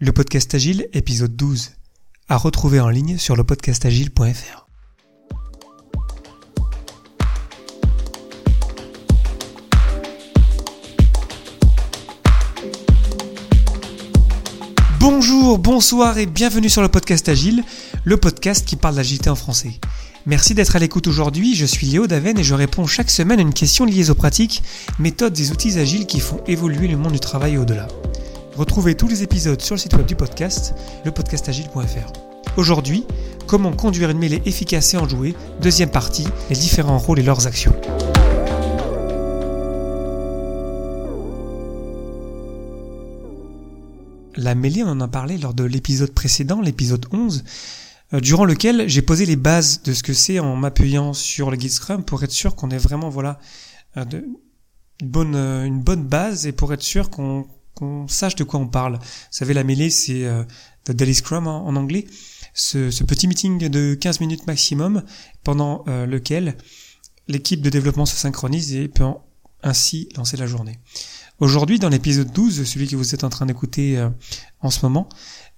Le podcast Agile, épisode 12. À retrouver en ligne sur le podcastagile.fr. Bonjour, bonsoir et bienvenue sur le podcast Agile, le podcast qui parle d'agilité en français. Merci d'être à l'écoute aujourd'hui, je suis Léo Daven et je réponds chaque semaine à une question liée aux pratiques, méthodes et outils agiles qui font évoluer le monde du travail au-delà. Retrouvez tous les épisodes sur le site web du podcast, lepodcastagile.fr. Aujourd'hui, comment conduire une mêlée efficace et enjouée, deuxième partie, les différents rôles et leurs actions. La mêlée, on en a parlé lors de l'épisode précédent, l'épisode 11, euh, durant lequel j'ai posé les bases de ce que c'est en m'appuyant sur le guide Scrum pour être sûr qu'on ait vraiment voilà euh, une bonne euh, une bonne base et pour être sûr qu'on qu'on sache de quoi on parle. Vous savez, la mêlée, c'est euh, The Daily Scrum en, anglais, ce, petit meeting de 15 minutes maximum pendant euh, lequel l'équipe de développement se synchronise et peut ainsi lancer la journée. Aujourd'hui, dans l'épisode 12, celui que vous êtes en train d'écouter euh, en ce moment,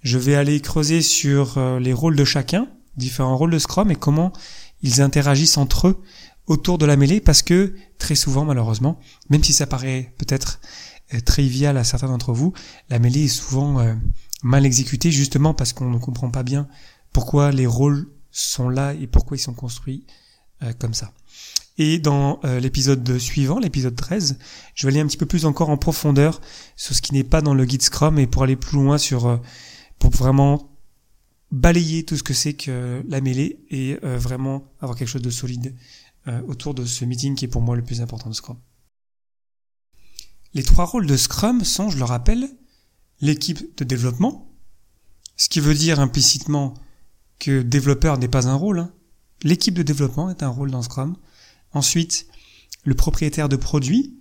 je vais aller creuser sur les rôles de chacun, différents rôles de Scrum et comment ils interagissent entre eux autour de la mêlée parce que très souvent malheureusement, même si ça paraît peut-être trivial à certains d'entre vous, la mêlée est souvent euh, mal exécutée justement parce qu'on ne comprend pas bien pourquoi les rôles sont là et pourquoi ils sont construits euh, comme ça. Et dans euh, l'épisode suivant, l'épisode 13, je vais aller un petit peu plus encore en profondeur sur ce qui n'est pas dans le guide Scrum et pour aller plus loin sur pour vraiment balayer tout ce que c'est que la mêlée et vraiment avoir quelque chose de solide autour de ce meeting qui est pour moi le plus important de Scrum. Les trois rôles de Scrum sont, je le rappelle, l'équipe de développement, ce qui veut dire implicitement que développeur n'est pas un rôle. Hein. L'équipe de développement est un rôle dans Scrum. Ensuite, le propriétaire de produit,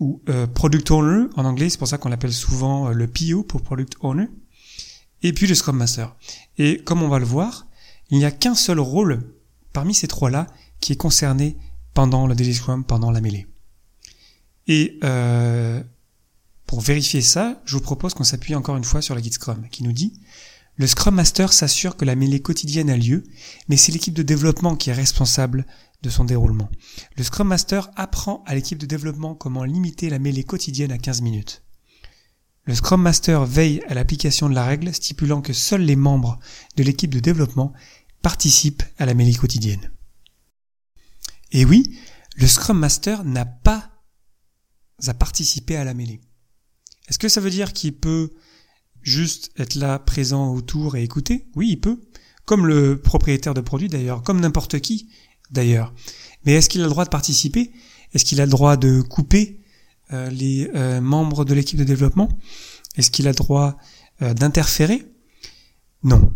ou euh, Product Owner en anglais, c'est pour ça qu'on l'appelle souvent euh, le PO pour Product Owner. Et puis le Scrum Master. Et comme on va le voir, il n'y a qu'un seul rôle parmi ces trois-là qui est concerné pendant le Daily Scrum, pendant la mêlée. Et euh, pour vérifier ça, je vous propose qu'on s'appuie encore une fois sur la guide Scrum, qui nous dit le Scrum Master s'assure que la mêlée quotidienne a lieu, mais c'est l'équipe de développement qui est responsable de son déroulement. Le Scrum Master apprend à l'équipe de développement comment limiter la mêlée quotidienne à 15 minutes. Le Scrum Master veille à l'application de la règle stipulant que seuls les membres de l'équipe de développement participent à la mêlée quotidienne. Et oui, le Scrum Master n'a pas à participer à la mêlée. Est-ce que ça veut dire qu'il peut juste être là, présent autour et écouter? Oui, il peut. Comme le propriétaire de produit d'ailleurs, comme n'importe qui d'ailleurs. Mais est-ce qu'il a le droit de participer? Est-ce qu'il a le droit de couper euh, les euh, membres de l'équipe de développement? Est-ce qu'il a le droit euh, d'interférer? Non.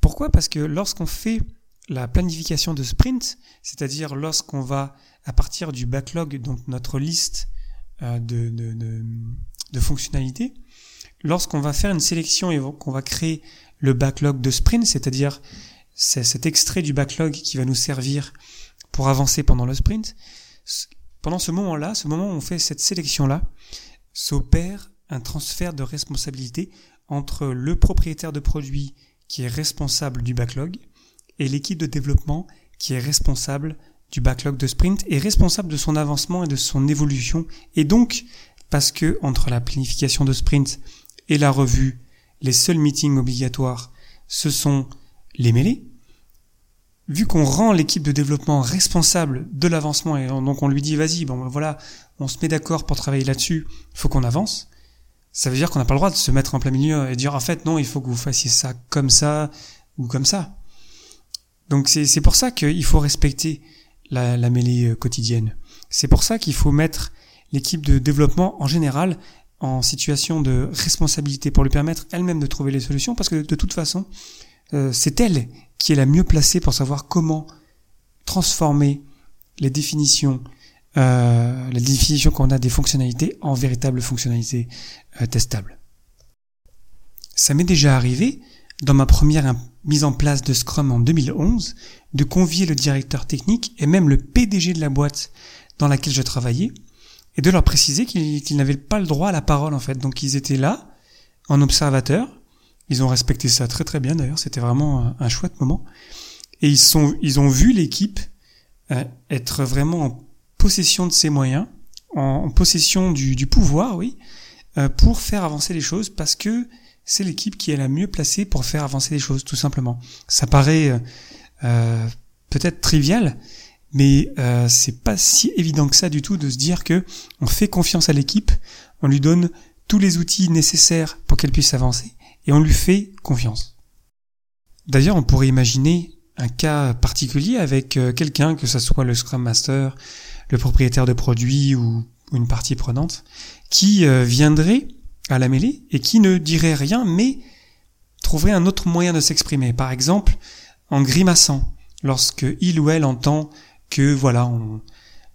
Pourquoi? Parce que lorsqu'on fait la planification de sprint, c'est-à-dire lorsqu'on va à partir du backlog, donc notre liste euh, de, fonctionnalités. Lorsqu'on va faire une sélection et qu'on va créer le backlog de sprint, c'est-à-dire c'est cet extrait du backlog qui va nous servir pour avancer pendant le sprint, pendant ce moment-là, ce moment où on fait cette sélection-là, s'opère un transfert de responsabilité entre le propriétaire de produit qui est responsable du backlog et l'équipe de développement qui est responsable du backlog de sprint est responsable de son avancement et de son évolution. Et donc, parce que entre la planification de sprint et la revue, les seuls meetings obligatoires, ce sont les mêlées, vu qu'on rend l'équipe de développement responsable de l'avancement et donc on lui dit vas-y, bon ben voilà, on se met d'accord pour travailler là-dessus, faut qu'on avance, ça veut dire qu'on n'a pas le droit de se mettre en plein milieu et dire en fait non, il faut que vous fassiez ça comme ça ou comme ça. Donc c'est pour ça qu'il faut respecter la, la mêlée euh, quotidienne. C'est pour ça qu'il faut mettre l'équipe de développement en général en situation de responsabilité pour lui permettre elle-même de trouver les solutions parce que de toute façon, euh, c'est elle qui est la mieux placée pour savoir comment transformer les définitions, euh, les définitions qu'on a des fonctionnalités en véritables fonctionnalités euh, testables. Ça m'est déjà arrivé dans ma première mise en place de Scrum en 2011, de convier le directeur technique et même le PDG de la boîte dans laquelle je travaillais, et de leur préciser qu'ils n'avaient pas le droit à la parole en fait. Donc ils étaient là, en observateur, Ils ont respecté ça très très bien d'ailleurs. C'était vraiment un, chouette moment. Et ils sont, ils ont vu l'équipe euh, être vraiment en possession de ses moyens, en, possession du, du, pouvoir, oui, euh, pour faire avancer les choses parce que c'est l'équipe qui est la mieux placée pour faire avancer les choses, tout simplement. Ça paraît euh, peut-être trivial, mais euh, c'est pas si évident que ça du tout de se dire que on fait confiance à l'équipe, on lui donne tous les outils nécessaires pour qu'elle puisse avancer, et on lui fait confiance. D'ailleurs, on pourrait imaginer un cas particulier avec euh, quelqu'un, que ce soit le Scrum Master, le propriétaire de produit ou une partie prenante, qui euh, viendrait à la mêlée et qui ne dirait rien, mais trouverait un autre moyen de s'exprimer. Par exemple, en grimaçant, lorsque il ou elle entend que voilà, on,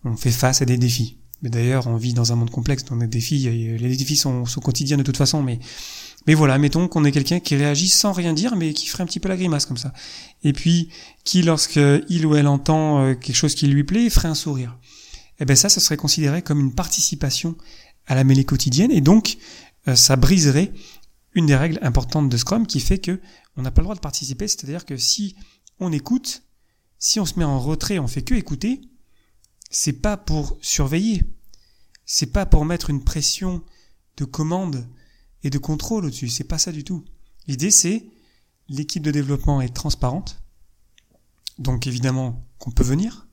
on fait face à des défis. Mais d'ailleurs, on vit dans un monde complexe, donc les défis, les défis sont, quotidiens de toute façon, mais mais voilà, mettons qu'on est quelqu'un qui réagit sans rien dire, mais qui ferait un petit peu la grimace comme ça. Et puis, qui, lorsque il ou elle entend euh, quelque chose qui lui plaît, ferait un sourire. Eh ben ça, ça serait considéré comme une participation à la mêlée quotidienne, et donc euh, ça briserait une des règles importantes de Scrum qui fait que on n'a pas le droit de participer, c'est-à-dire que si on écoute, si on se met en retrait, on fait que écouter, c'est pas pour surveiller, c'est pas pour mettre une pression de commande et de contrôle au-dessus. C'est pas ça du tout. L'idée, c'est l'équipe de développement est transparente. Donc évidemment qu'on peut venir.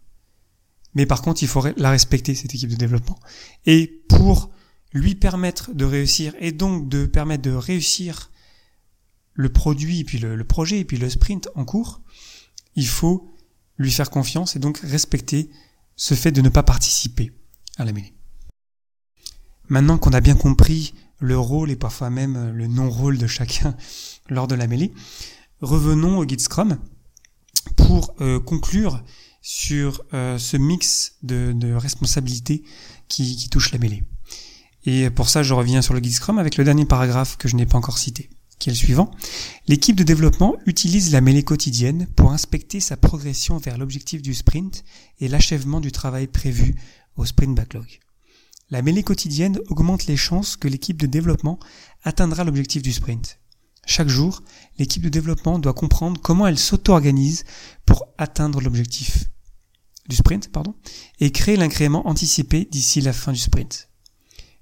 Mais par contre, il faut la respecter, cette équipe de développement. Et pour lui permettre de réussir et donc de permettre de réussir le produit, puis le, projet, et puis le sprint en cours, il faut lui faire confiance et donc respecter ce fait de ne pas participer à la mêlée. Maintenant qu'on a bien compris le rôle et parfois même le non-rôle de chacun lors de la mêlée. Revenons au guide Scrum pour euh, conclure sur euh, ce mix de, responsabilités qui touche la mêlée. Et pour ça, je reviens sur le guide Scrum avec le dernier paragraphe que je n'ai pas encore cité, qui est le suivant. L'équipe de développement utilise la mêlée quotidienne pour inspecter sa progression vers l'objectif du sprint et l'achèvement du travail prévu au sprint backlog. La mêlée quotidienne augmente les chances que l'équipe de développement atteindra l'objectif du sprint. Chaque jour, l'équipe de développement doit comprendre comment elle s'auto-organise pour atteindre l'objectif du sprint, pardon, et créer l'incrément anticipé d'ici la fin du sprint.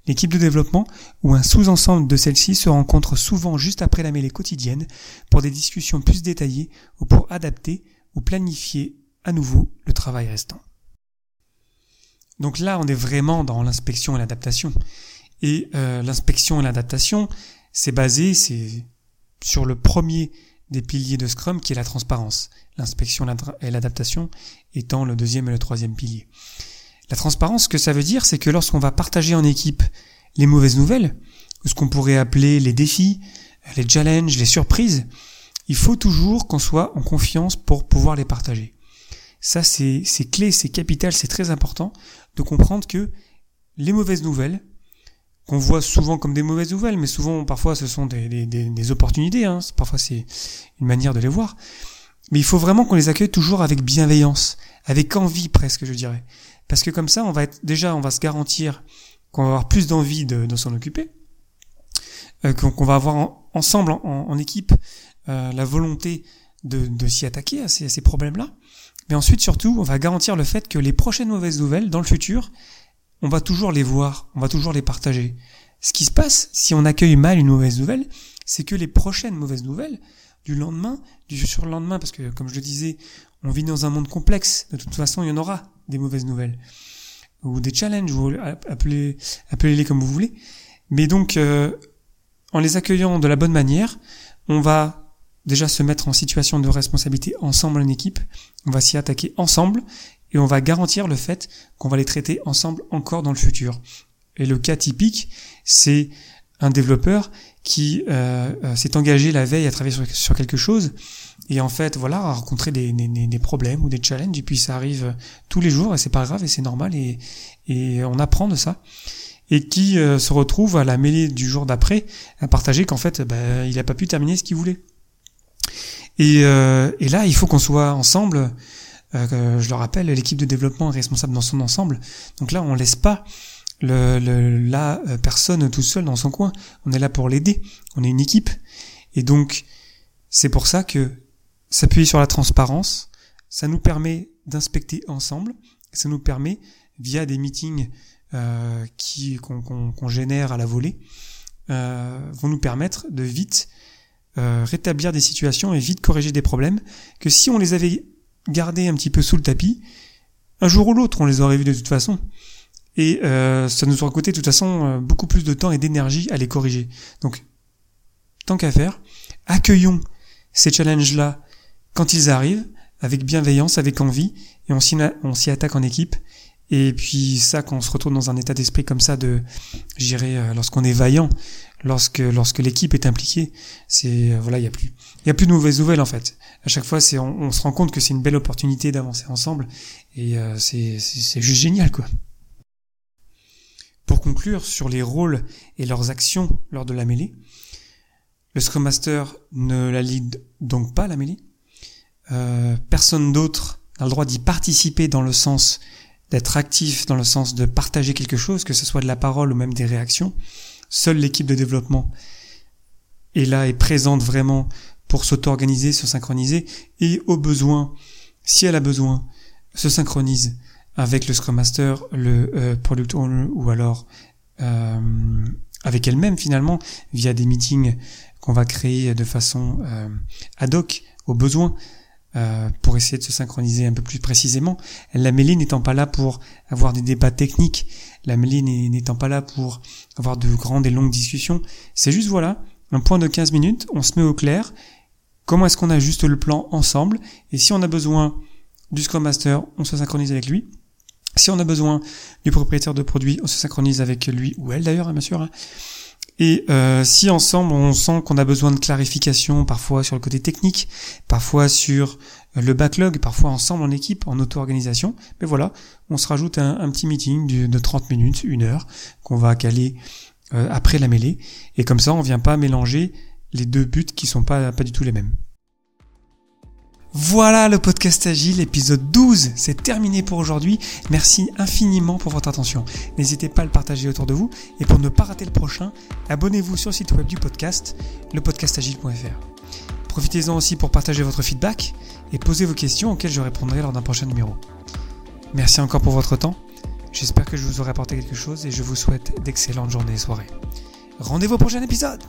L'équipe de développement ou un sous-ensemble de celle-ci se rencontre souvent juste après la mêlée quotidienne pour des discussions plus détaillées ou pour adapter ou planifier à nouveau le travail restant. Donc là, on est vraiment dans l'inspection et l'adaptation. Et euh, l'inspection et l'adaptation, c'est basé, sur le premier des piliers de Scrum qui est la transparence. L'inspection et l'adaptation étant le deuxième et le troisième pilier. La transparence, ce que ça veut dire, c'est que lorsqu'on va partager en équipe les mauvaises nouvelles, ou ce qu'on pourrait appeler les défis, les challenges, les surprises, il faut toujours qu'on soit en confiance pour pouvoir les partager. Ça, c'est clé, c'est capital, c'est très important de comprendre que les mauvaises nouvelles, qu'on voit souvent comme des mauvaises nouvelles, mais souvent, parfois, ce sont des, opportunités, hein. parfois c'est une manière de les voir, mais il faut vraiment qu'on les accueille toujours avec bienveillance, avec envie presque, je dirais. Parce que comme ça, on va déjà, on va se garantir qu'on va avoir plus d'envie de, s'en occuper, euh, qu'on va avoir ensemble, en, équipe, euh, la volonté de, s'y attaquer à ces, ces problèmes-là. Mais ensuite, surtout, on va garantir le fait que les prochaines mauvaises nouvelles, dans le futur, on va toujours les voir, on va toujours les partager. Ce qui se passe, si on accueille mal une mauvaise nouvelle, c'est que les prochaines mauvaises nouvelles, du lendemain, du surlendemain, parce que, comme je le disais, on vit dans un monde complexe. De toute façon, il y en aura des mauvaises nouvelles. Ou des challenges, appelez-les comme vous voulez. Mais donc, euh, en les accueillant de la bonne manière, on va déjà se mettre en situation de responsabilité ensemble en équipe, on va s'y attaquer ensemble et on va garantir le fait qu'on va les traiter ensemble encore dans le futur. Et le cas typique, c'est un développeur qui euh, euh, s'est engagé la veille à travailler sur, quelque chose et en fait voilà a rencontré des, des, problèmes ou des challenges et puis ça arrive tous les jours et c'est pas grave et c'est normal et, et on apprend de ça et qui euh, se retrouve à la mêlée du jour d'après à partager qu'en fait ben, il n'a pas pu terminer ce qu'il voulait et, euh, et là, il faut qu'on soit ensemble. Euh, je le rappelle, l'équipe de développement est responsable dans son ensemble. Donc là, on laisse pas le, le, la euh, personne tout seul dans son coin. On est là pour l'aider. On est une équipe. Et donc, c'est pour ça que s'appuyer sur la transparence, ça nous permet d'inspecter ensemble, ça nous permet, via des meetings euh, qui qu'on génère à la volée, euh, vont nous permettre de vite euh, rétablir des situations et vite corriger des problèmes que si on les avait gardés un petit peu sous le tapis, un jour ou l'autre on les aurait vus de toute façon. Et euh, ça nous aurait coûté de toute façon euh, beaucoup plus de temps et d'énergie à les corriger. Donc, tant qu'à faire, accueillons ces challenges-là quand ils arrivent, avec bienveillance, avec envie, et on s'y attaque en équipe. Et puis ça, quand on se retrouve dans un état d'esprit comme ça, de, j'irai, euh, lorsqu'on est vaillant, lorsque lorsque l'équipe est impliquée, c'est euh, voilà, il y a plus, il y a plus de mauvaises nouvelles en fait. À chaque fois, c'est on, se rend compte que c'est une belle opportunité d'avancer ensemble, et euh, c'est c'est juste génial quoi. Pour conclure sur les rôles et leurs actions lors de la mêlée, le Scrum Master ne la lead donc pas la mêlée. Euh, personne d'autre n'a le droit d'y participer dans le sens d'être actif, dans le sens de partager quelque chose, que ce soit de la parole ou même des réactions. Seule l'équipe de développement est là et présente vraiment pour s'auto-organiser, se synchroniser et au besoin, si elle a besoin, se synchronise avec le Scrum Master, le euh, Product Owner ou alors euh, avec elle-même finalement via des meetings qu'on va créer de façon ad hoc au besoin euh, pour essayer de se synchroniser un peu plus précisément. La mêlée n'étant pas là pour avoir des débats techniques, la mêlée n'étant pas là pour avoir de grandes et longues discussions. C'est juste voilà, un point de 15 minutes, on se met au clair, comment est-ce qu'on ajuste le plan ensemble, et si on a besoin du Scrum Master, on se synchronise avec lui. Si on a besoin du propriétaire de produit, on se synchronise avec lui ou elle d'ailleurs, hein, bien sûr. Hein. Et euh, si ensemble on sent qu'on a besoin de clarification, parfois sur le côté technique, parfois sur le backlog, parfois ensemble en équipe, en auto-organisation, mais voilà, on se rajoute un, petit meeting de, 30 minutes, une heure, qu'on va caler euh, après la mêlée, et comme ça on vient pas mélanger les deux buts qui sont pas, pas du tout les mêmes. Voilà le podcast Agile, épisode 12, c'est terminé pour aujourd'hui. Merci infiniment pour votre attention. N'hésitez pas à le partager autour de vous et pour ne pas rater le prochain, abonnez-vous sur le site web du podcast, lepodcastagile.fr. Profitez-en aussi pour partager votre feedback et poser vos questions auxquelles je répondrai lors d'un prochain numéro. Merci encore pour votre temps. J'espère que je vous aurai apporté quelque chose et je vous souhaite d'excellentes journées et soirées. Rendez-vous au prochain épisode